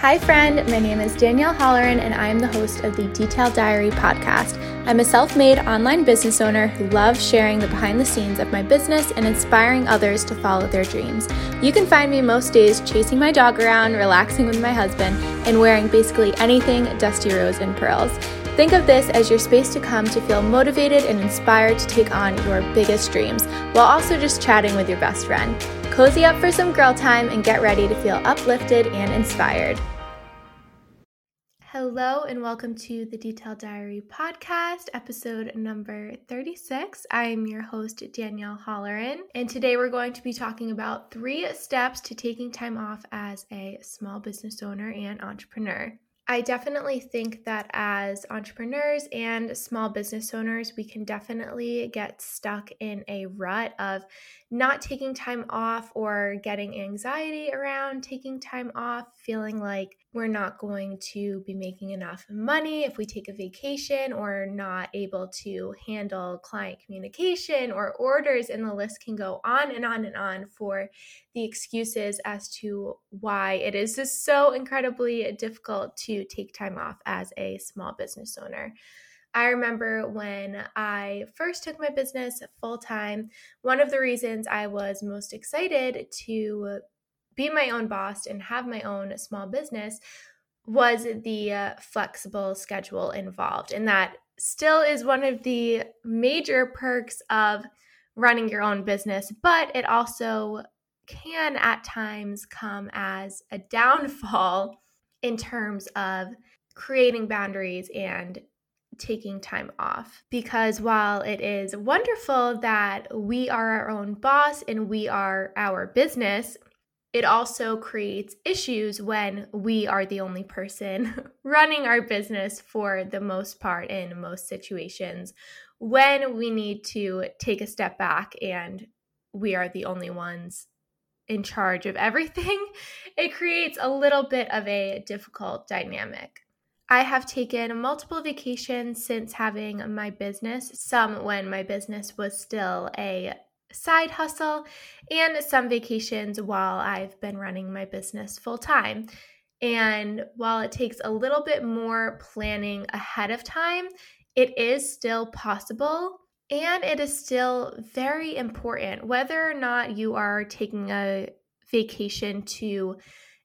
Hi, friend. My name is Danielle Holleran, and I am the host of the Detailed Diary podcast. I'm a self made online business owner who loves sharing the behind the scenes of my business and inspiring others to follow their dreams. You can find me most days chasing my dog around, relaxing with my husband, and wearing basically anything Dusty Rose and Pearls. Think of this as your space to come to feel motivated and inspired to take on your biggest dreams, while also just chatting with your best friend. Cozy up for some girl time and get ready to feel uplifted and inspired. Hello, and welcome to the Detailed Diary podcast, episode number 36. I am your host, Danielle Holleran, and today we're going to be talking about three steps to taking time off as a small business owner and entrepreneur. I definitely think that as entrepreneurs and small business owners, we can definitely get stuck in a rut of not taking time off or getting anxiety around taking time off, feeling like we're not going to be making enough money if we take a vacation or not able to handle client communication or orders, and the list can go on and on and on for the excuses as to why it is just so incredibly difficult to take time off as a small business owner. I remember when I first took my business full time, one of the reasons I was most excited to be my own boss and have my own small business was the uh, flexible schedule involved. And that still is one of the major perks of running your own business, but it also can at times come as a downfall in terms of creating boundaries and taking time off. Because while it is wonderful that we are our own boss and we are our business, it also creates issues when we are the only person running our business for the most part in most situations when we need to take a step back and we are the only ones in charge of everything, it creates a little bit of a difficult dynamic. I have taken multiple vacations since having my business, some when my business was still a side hustle, and some vacations while I've been running my business full time. And while it takes a little bit more planning ahead of time, it is still possible and it is still very important whether or not you are taking a vacation to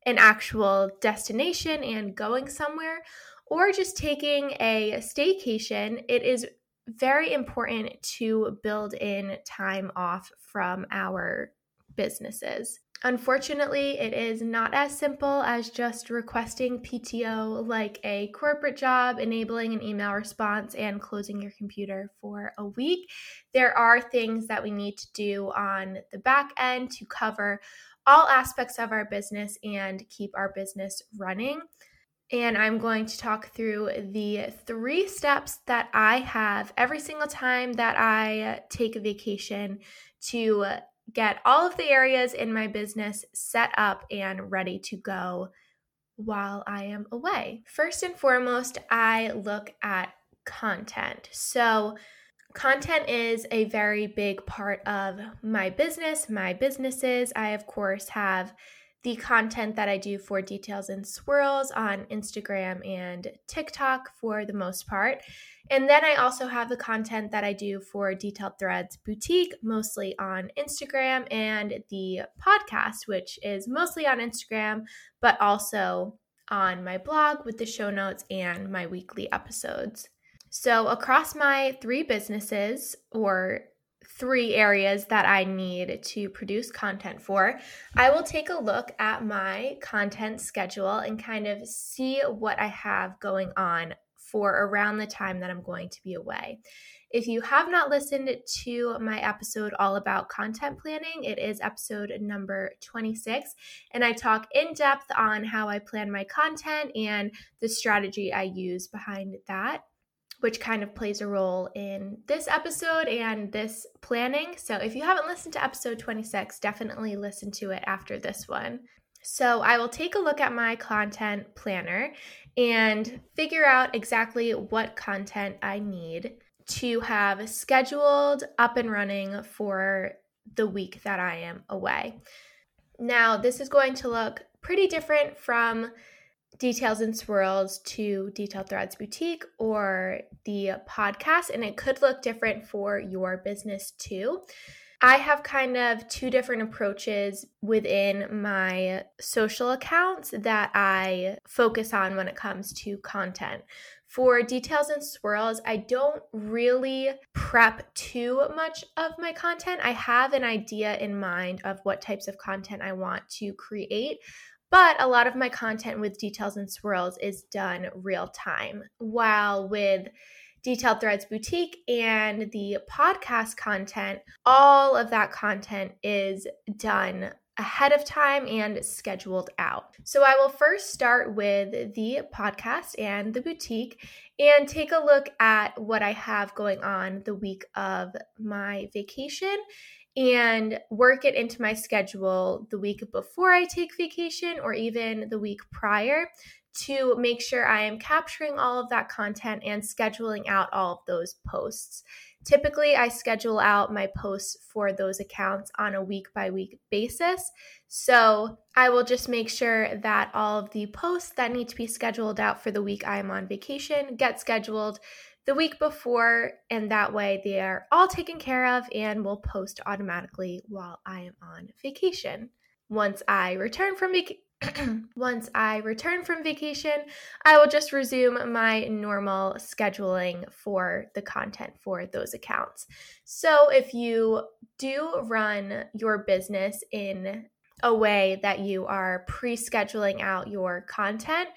an actual destination and going somewhere or just taking a staycation, it is very important to build in time off from our businesses. Unfortunately, it is not as simple as just requesting PTO like a corporate job, enabling an email response, and closing your computer for a week. There are things that we need to do on the back end to cover all aspects of our business and keep our business running and I'm going to talk through the three steps that I have every single time that I take a vacation to get all of the areas in my business set up and ready to go while I am away. First and foremost, I look at content. So, content is a very big part of my business, my businesses. I, of course, have the content that I do for Details and Swirls on Instagram and TikTok for the most part. And then I also have the content that I do for Detailed Threads Boutique, mostly on Instagram, and the podcast, which is mostly on Instagram, but also on my blog with the show notes and my weekly episodes. So, across my three businesses, or three areas that I need to produce content for, I will take a look at my content schedule and kind of see what I have going on for around the time that I'm going to be away. If you have not listened to my episode all about content planning, it is episode number 26. And I talk in depth on how I plan my content and the strategy I use behind that which kind of plays a role in this episode and this planning. So if you haven't listened to episode 26, definitely listen to it after this one. So I will take a look at my content planner and figure out exactly what content I need to have scheduled up and running for the week that I am away. Now, this is going to look pretty different from Details and Swirls to Detailed Threads Boutique or the podcast, and it could look different for your business too. I have kind of two different approaches within my social accounts that I focus on when it comes to content. For details and swirls, I don't really prep too much of my content. I have an idea in mind of what types of content I want to create, but a lot of my content with details and swirls is done real time. While with Detailed Threads Boutique and the podcast content, all of that content is done ahead of time and scheduled out. So I will first start with the podcast and the boutique and take a look at what I have going on the week of my vacation and work it into my schedule the week before I take vacation or even the week prior to make sure I am capturing all of that content and scheduling out all of those posts. Typically, I schedule out my posts for those accounts on a week by week basis. So I will just make sure that all of the posts that need to be scheduled out for the week I am on vacation get scheduled the week before, and that way they are all taken care of and will post automatically while I am on vacation. Once I return from vacation, once I return from vacation, I will just resume my normal scheduling for the content for those accounts. So, if you do run your business in a way that you are pre scheduling out your content,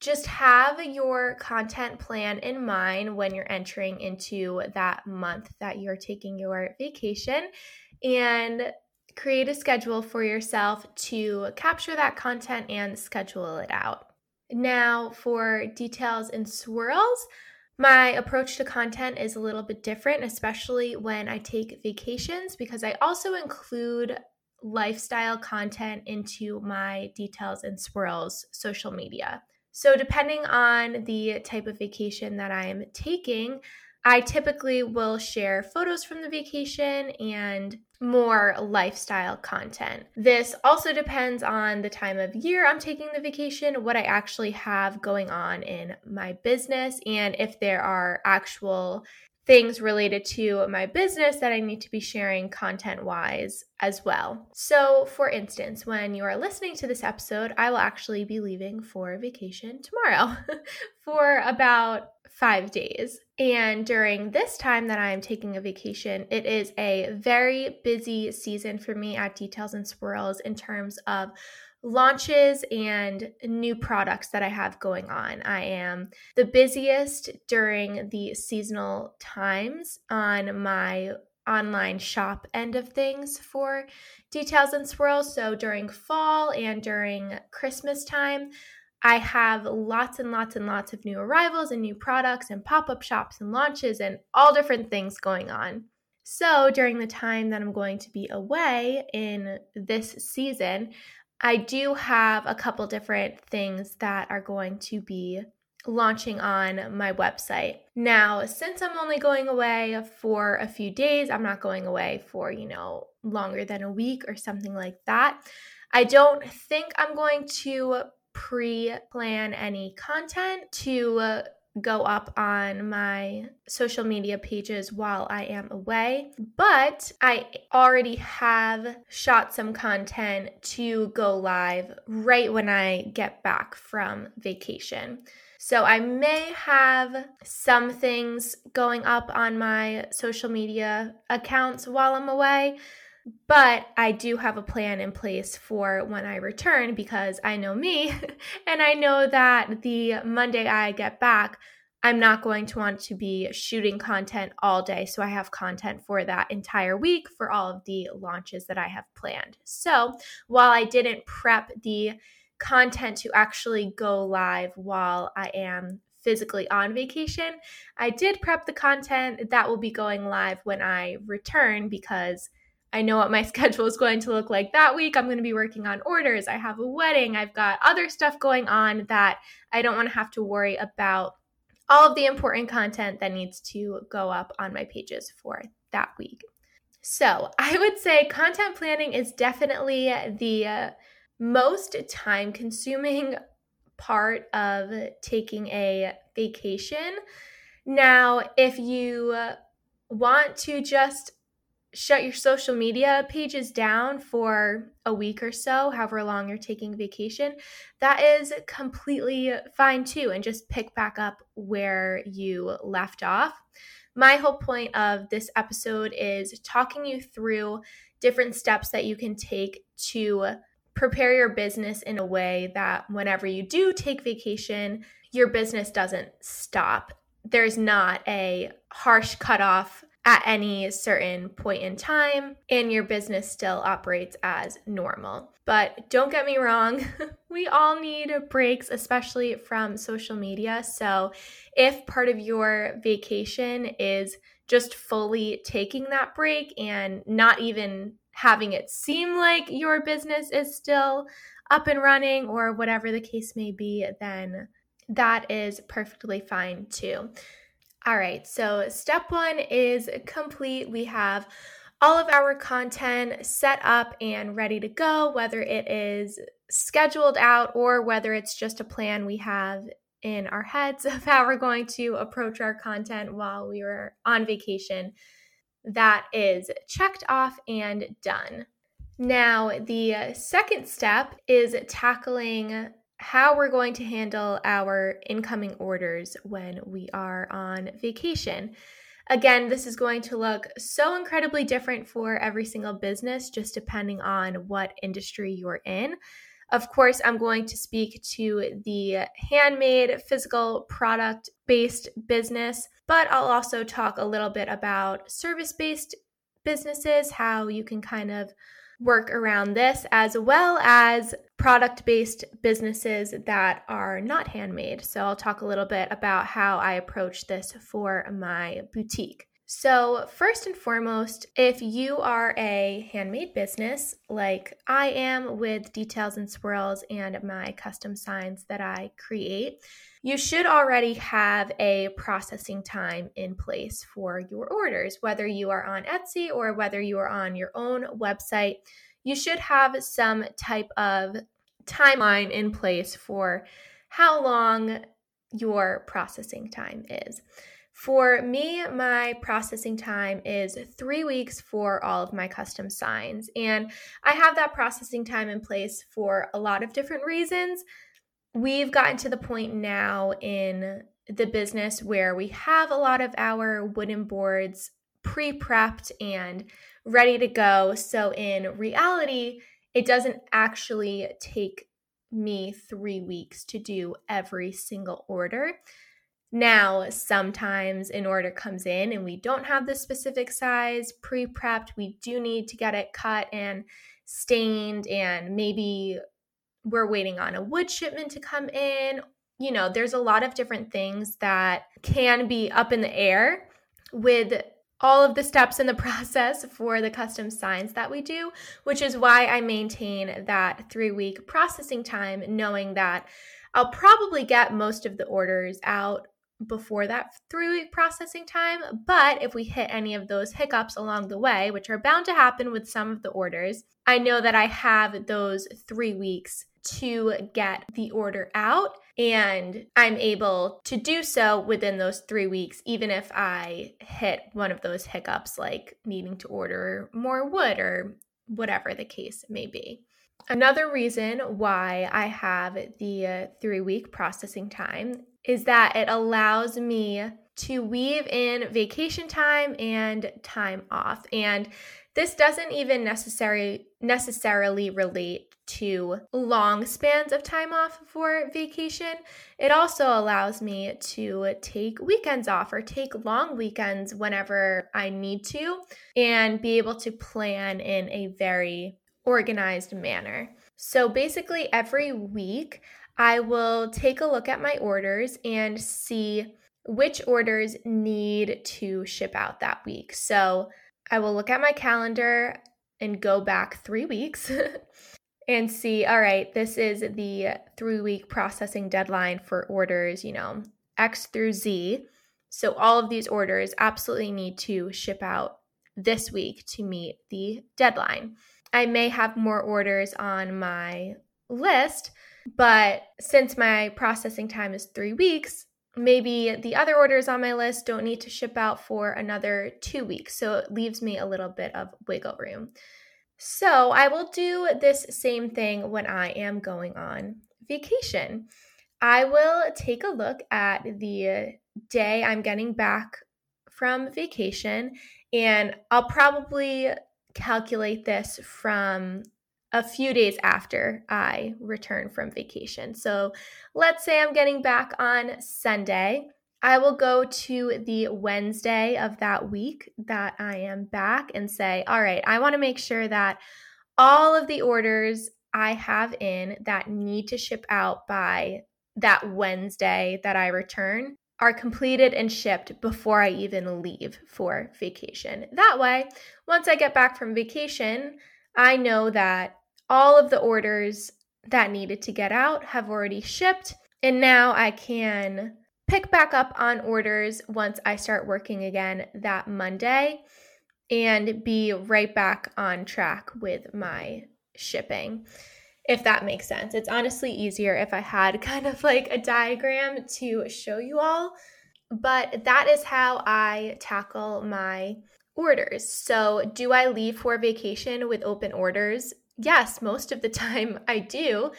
just have your content plan in mind when you're entering into that month that you're taking your vacation and create a schedule for yourself to capture that content and schedule it out. Now, for details and swirls, my approach to content is a little bit different, especially when I take vacations, because I also include lifestyle content into my details and swirls social media. So, depending on the type of vacation that I am taking, I typically will share photos from the vacation and more lifestyle content. This also depends on the time of year I'm taking the vacation, what I actually have going on in my business, and if there are actual things related to my business that I need to be sharing content wise as well. So, for instance, when you are listening to this episode, I will actually be leaving for vacation tomorrow for about five days. And during this time that I am taking a vacation, it is a very busy season for me at Details and Swirls in terms of launches and new products that I have going on. I am the busiest during the seasonal times on my online shop end of things for details and swirls. So during fall and during Christmas time, I have lots and lots and lots of new arrivals and new products and pop up shops and launches and all different things going on. So, during the time that I'm going to be away in this season, I do have a couple different things that are going to be launching on my website. Now, since I'm only going away for a few days, I'm not going away for, you know, longer than a week or something like that. I don't think I'm going to pre plan any content to go up on my social media pages while I am away, but I already have shot some content to go live right when I get back from vacation. So I may have some things going up on my social media accounts while I'm away, but I do have a plan in place for when I return because I know me and I know that the Monday I get back, I'm not going to want to be shooting content all day. So I have content for that entire week for all of the launches that I have planned. So while I didn't prep the content to actually go live while I am physically on vacation, I did prep the content that will be going live when I return because I know what my schedule is going to look like that week. I'm going to be working on orders. I have a wedding. I've got other stuff going on that I don't want to have to worry about all of the important content that needs to go up on my pages for that week. So, I would say content planning is definitely the most time consuming part of taking a vacation. Now, if you want to just shut your social media pages down for a week or so, however long you're taking vacation, that is completely fine too. And just pick back up where you left off. My whole point of this episode is talking you through different steps that you can take to prepare your business in a way that whenever you do take vacation, your business doesn't stop. There's not a harsh cutoff at any certain point in time, and your business still operates as normal. But don't get me wrong, we all need breaks, especially from social media. So, if part of your vacation is just fully taking that break and not even having it seem like your business is still up and running or whatever the case may be, then that is perfectly fine too. All right, so step one is complete. We have all of our content set up and ready to go, whether it is scheduled out or whether it's just a plan we have in our heads of how we're going to approach our content while we were on vacation. That is checked off and done. Now, the second step is tackling how we're going to handle our incoming orders when we are on vacation. Again, this is going to look so incredibly different for every single business, just depending on what industry you're in. Of course, I'm going to speak to the handmade physical product based business, but I'll also talk a little bit about service based businesses, how you can kind of work around this, as well as product based businesses that are not handmade. So I'll talk a little bit about how I approach this for my boutique. So, first and foremost, if you are a handmade business like I am with Details and Swirls and my custom signs that I create, you should already have a processing time in place for your orders. Whether you are on Etsy or whether you are on your own website, you should have some type of timeline in place for how long your processing time is. For me, my processing time is three weeks for all of my custom signs. And I have that processing time in place for a lot of different reasons. We've gotten to the point now in the business where we have a lot of our wooden boards pre prepped and ready to go. So, in reality, it doesn't actually take me three weeks to do every single order. Now, sometimes an order comes in and we don't have the specific size pre prepped. We do need to get it cut and stained, and maybe we're waiting on a wood shipment to come in. You know, there's a lot of different things that can be up in the air with all of the steps in the process for the custom signs that we do, which is why I maintain that three week processing time, knowing that I'll probably get most of the orders out before that three week processing time. But if we hit any of those hiccups along the way, which are bound to happen with some of the orders, I know that I have those three weeks to get the order out. And I'm able to do so within those three weeks, even if I hit one of those hiccups, like needing to order more wood or whatever the case may be. Another reason why I have the uh, three week processing time is that it allows me to weave in vacation time and time off. And this doesn't even necessarily necessarily relate to long spans of time off for vacation. It also allows me to take weekends off or take long weekends whenever I need to and be able to plan in a very organized manner. So basically, every week I will take a look at my orders and see which orders need to ship out that week. So I will look at my calendar and go back three weeks and see all right, this is the three week processing deadline for orders, you know, X through Z. So all of these orders absolutely need to ship out this week to meet the deadline. I may have more orders on my list But since my processing time is three weeks, maybe the other orders on my list don't need to ship out for another two weeks. So it leaves me a little bit of wiggle room. So I will do this same thing when I am going on vacation. I will take a look at the day I'm getting back from vacation and I'll probably calculate this from a few days after I return from vacation. So let's say I'm getting back on Sunday. I will go to the Wednesday of that week that I am back and say, all right, I want to make sure that all of the orders I have in that need to ship out by that Wednesday that I return are completed and shipped before I even leave for vacation. That way, once I get back from vacation, I know that all of the orders that needed to get out have already shipped, and now I can pick back up on orders once I start working again that Monday and be right back on track with my shipping if that makes sense. It's honestly easier if I had kind of like a diagram to show you all, but that is how I tackle my orders. So, do I leave for vacation with open orders? Yes, most of the time I do.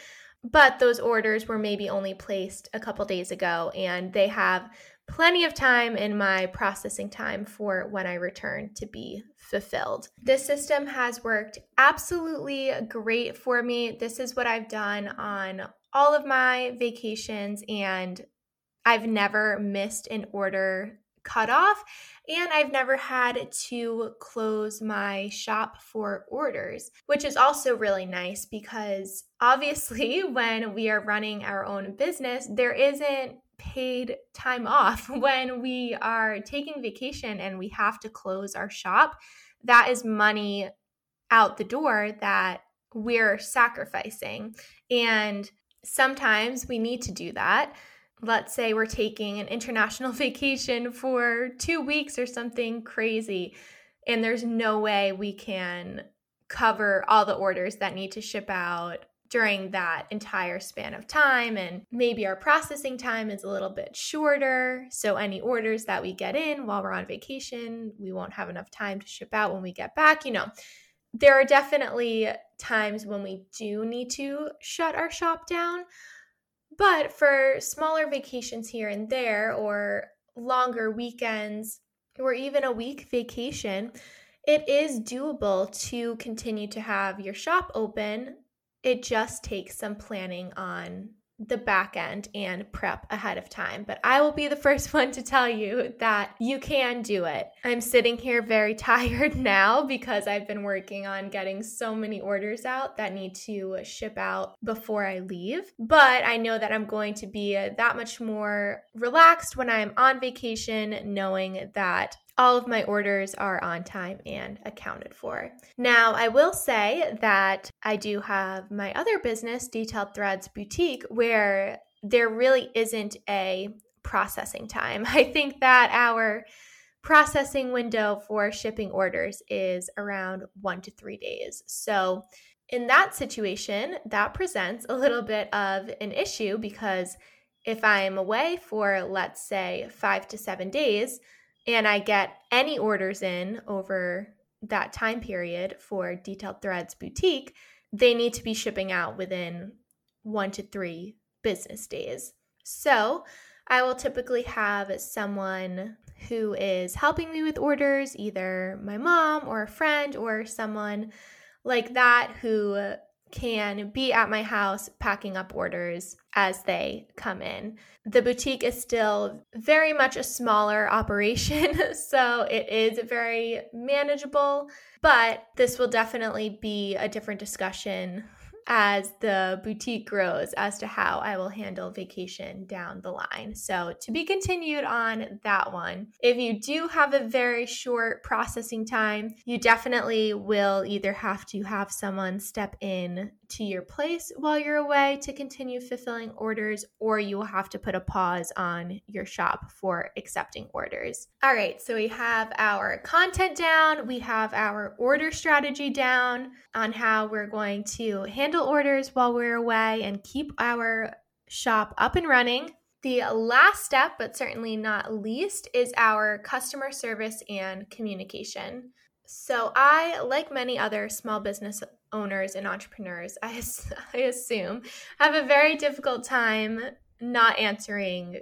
But those orders were maybe only placed a couple days ago and they have plenty of time in my processing time for when I return to be fulfilled. This system has worked absolutely great for me. This is what I've done on all of my vacations, and I've never missed an order cutoff, and I've never had to close my shop for orders, which is also really nice because obviously, when we are running our own business, there isn't paid time off when we are taking vacation and we have to close our shop. That is money out the door that we're sacrificing. And sometimes we need to do that. Let's say we're taking an international vacation for two weeks or something crazy, and there's no way we can cover all the orders that need to ship out during that entire span of time. And maybe our processing time is a little bit shorter. So, any orders that we get in while we're on vacation, we won't have enough time to ship out when we get back. You know, there are definitely times when we do need to shut our shop down. But for smaller vacations here and there, or longer weekends, or even a week vacation, it is doable to continue to have your shop open. It just takes some planning on the back end and prep ahead of time. But I will be the first one to tell you that you can do it. I'm sitting here very tired now because I've been working on getting so many orders out that need to ship out before I leave. But I know that I'm going to be that much more relaxed when I'm on vacation, knowing that all of my orders are on time and accounted for. Now, I will say that I do have my other business, Detailed Threads Boutique, where there really isn't a processing time. I think that our processing window for shipping orders is around one to three days. So, in that situation, that presents a little bit of an issue because if I'm away for, let's say, five to seven days, and I get any orders in over that time period for Detailed Threads Boutique, they need to be shipping out within one to three business days. So I will typically have someone who is helping me with orders, either my mom or a friend or someone like that who can be at my house packing up orders as they come in. The boutique is still very much a smaller operation, so it is very manageable, but this will definitely be a different discussion as the boutique grows as to how I will handle vacation down the line. So, to be continued on that one. If you do have a very short processing time, you definitely will either have to have someone step in to your place while you're away to continue fulfilling orders, or you will have to put a pause on your shop for accepting orders. All right, so we have our content down, we have our order strategy down on how we're going to handle orders while we're away and keep our shop up and running. The last step, but certainly not least, is our customer service and communication. So, I, like many other small business owners and entrepreneurs, I, I assume, have a very difficult time not answering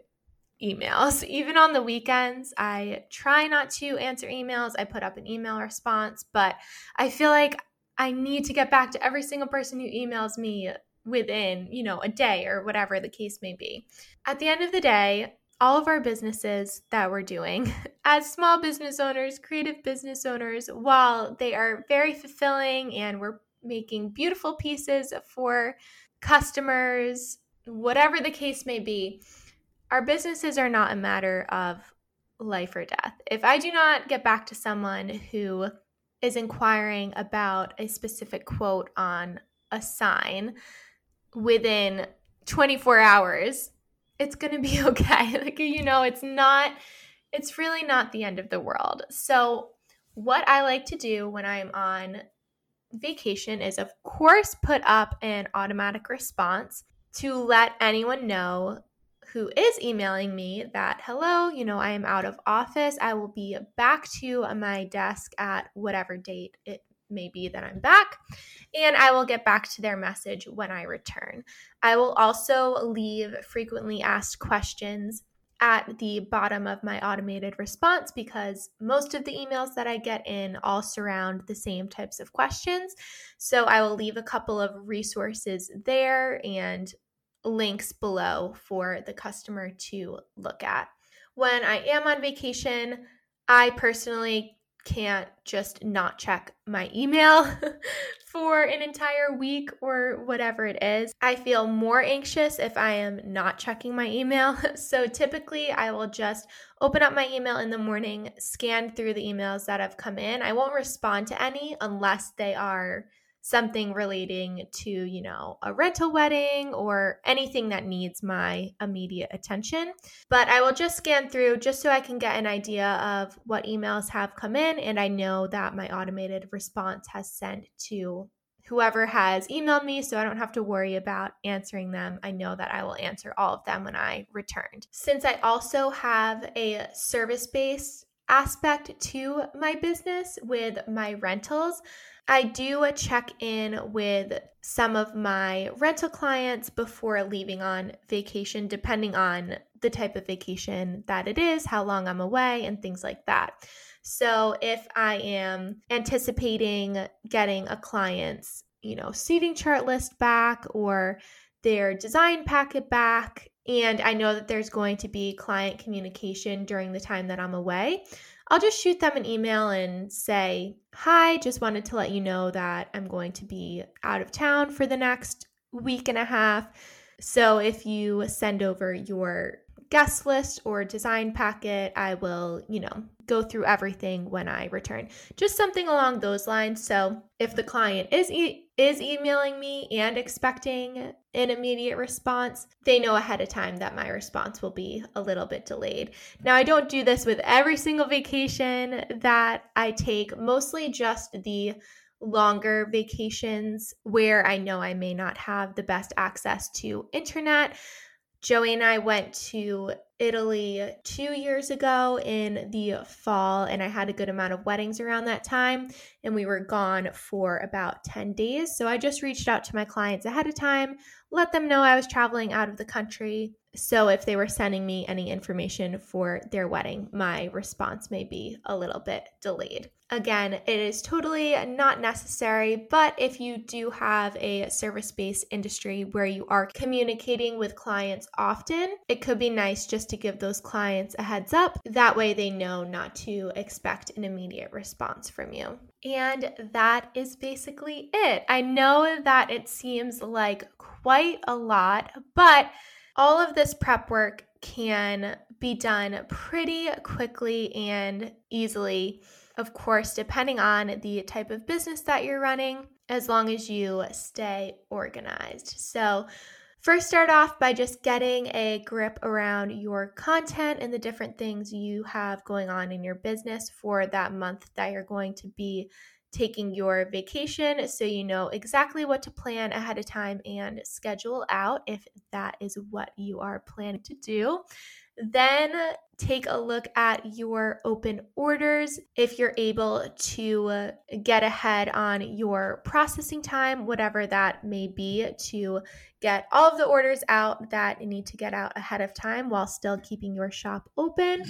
emails. Even on the weekends, I try not to answer emails. I put up an email response, but I feel like I need to get back to every single person who emails me within, you know, a day or whatever the case may be. At the end of the day, all of our businesses that we're doing as small business owners, creative business owners, while they are very fulfilling and we're making beautiful pieces for customers, whatever the case may be, our businesses are not a matter of life or death. If I do not get back to someone who is inquiring about a specific quote on a sign within 24 hours, it's going to be okay. like, you know, it's not, it's really not the end of the world. So, what I like to do when I'm on vacation is, of course, put up an automatic response to let anyone know who is emailing me that, hello, you know, I am out of office. I will be back to my desk at whatever date it may be that I'm back, and I will get back to their message when I return. I will also leave frequently asked questions at the bottom of my automated response because most of the emails that I get in all surround the same types of questions. So I will leave a couple of resources there and links below for the customer to look at. When I am on vacation, I personally can't just not check my email for an entire week or whatever it is. I feel more anxious if I am not checking my email. So typically, I will just open up my email in the morning, scan through the emails that have come in. I won't respond to any unless they are something relating to, you know, a rental wedding or anything that needs my immediate attention. But I will just scan through just so I can get an idea of what emails have come in and I know that my automated response has sent to whoever has emailed me so I don't have to worry about answering them. I know that I will answer all of them when I returned. Since I also have a service based aspect to my business with my rentals, I do a check in with some of my rental clients before leaving on vacation, depending on the type of vacation that it is, how long I'm away, and things like that. So if I am anticipating getting a client's, you know, seating chart list back or their design packet back, and I know that there's going to be client communication during the time that I'm away, I'll just shoot them an email and say, Hi, just wanted to let you know that I'm going to be out of town for the next week and a half. So if you send over your guest list or design packet, I will, you know, go through everything when I return. Just something along those lines. So if the client is e- is emailing me and expecting an immediate response, they know ahead of time that my response will be a little bit delayed. Now, I don't do this with every single vacation that I take, mostly just the longer vacations where I know I may not have the best access to internet. Joey and I went to Italy two years ago in the fall, and I had a good amount of weddings around that time, and we were gone for about 10 days. So I just reached out to my clients ahead of time, let them know I was traveling out of the country. So if they were sending me any information for their wedding, my response may be a little bit delayed. Again, it is totally not necessary, but if you do have a service based industry where you are communicating with clients often, it could be nice just to give those clients a heads up. That way they know not to expect an immediate response from you. And that is basically it. I know that it seems like quite a lot, but all of this prep work can be done pretty quickly and easily of course, depending on the type of business that you're running as long as you stay organized. So, First, start off by just getting a grip around your content and the different things you have going on in your business for that month that you're going to be taking your vacation so you know exactly what to plan ahead of time and schedule out if that is what you are planning to do. Then take a look at your open orders if you're able to uh, get ahead on your processing time, whatever that may be, to get all of the orders out that need to get out ahead of time while still keeping your shop open.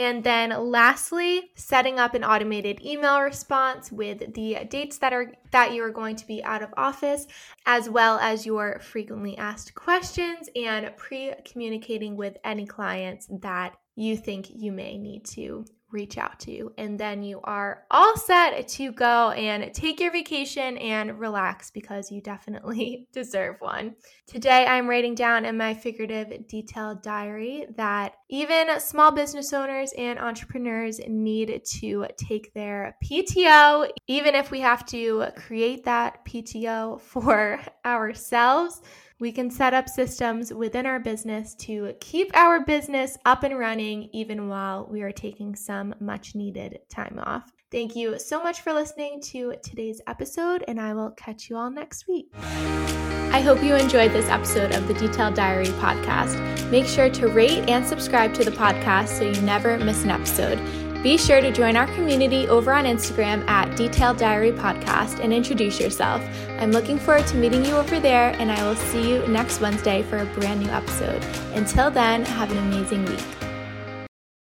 And then lastly, setting up an automated email response with the dates that are that you are going to be out of office, as well as your frequently asked questions and pre-communicating with any clients that you think you may need to reach out to. You. And then you are all set to go and take your vacation and relax because you definitely deserve one. Today, I'm writing down in my figurative detailed diary that even small business owners and entrepreneurs need to take their PTO, even if we have to create that PTO for ourselves we can set up systems within our business to keep our business up and running even while we are taking some much needed time off. Thank you so much for listening to today's episode, and I will catch you all next week. I hope you enjoyed this episode of the Detailed Diary podcast. Make sure to rate and subscribe to the podcast so you never miss an episode. Be sure to join our community over on Instagram at Detailed Diary Podcast and introduce yourself. I'm looking forward to meeting you over there, and I will see you next Wednesday for a brand new episode. Until then, have an amazing week.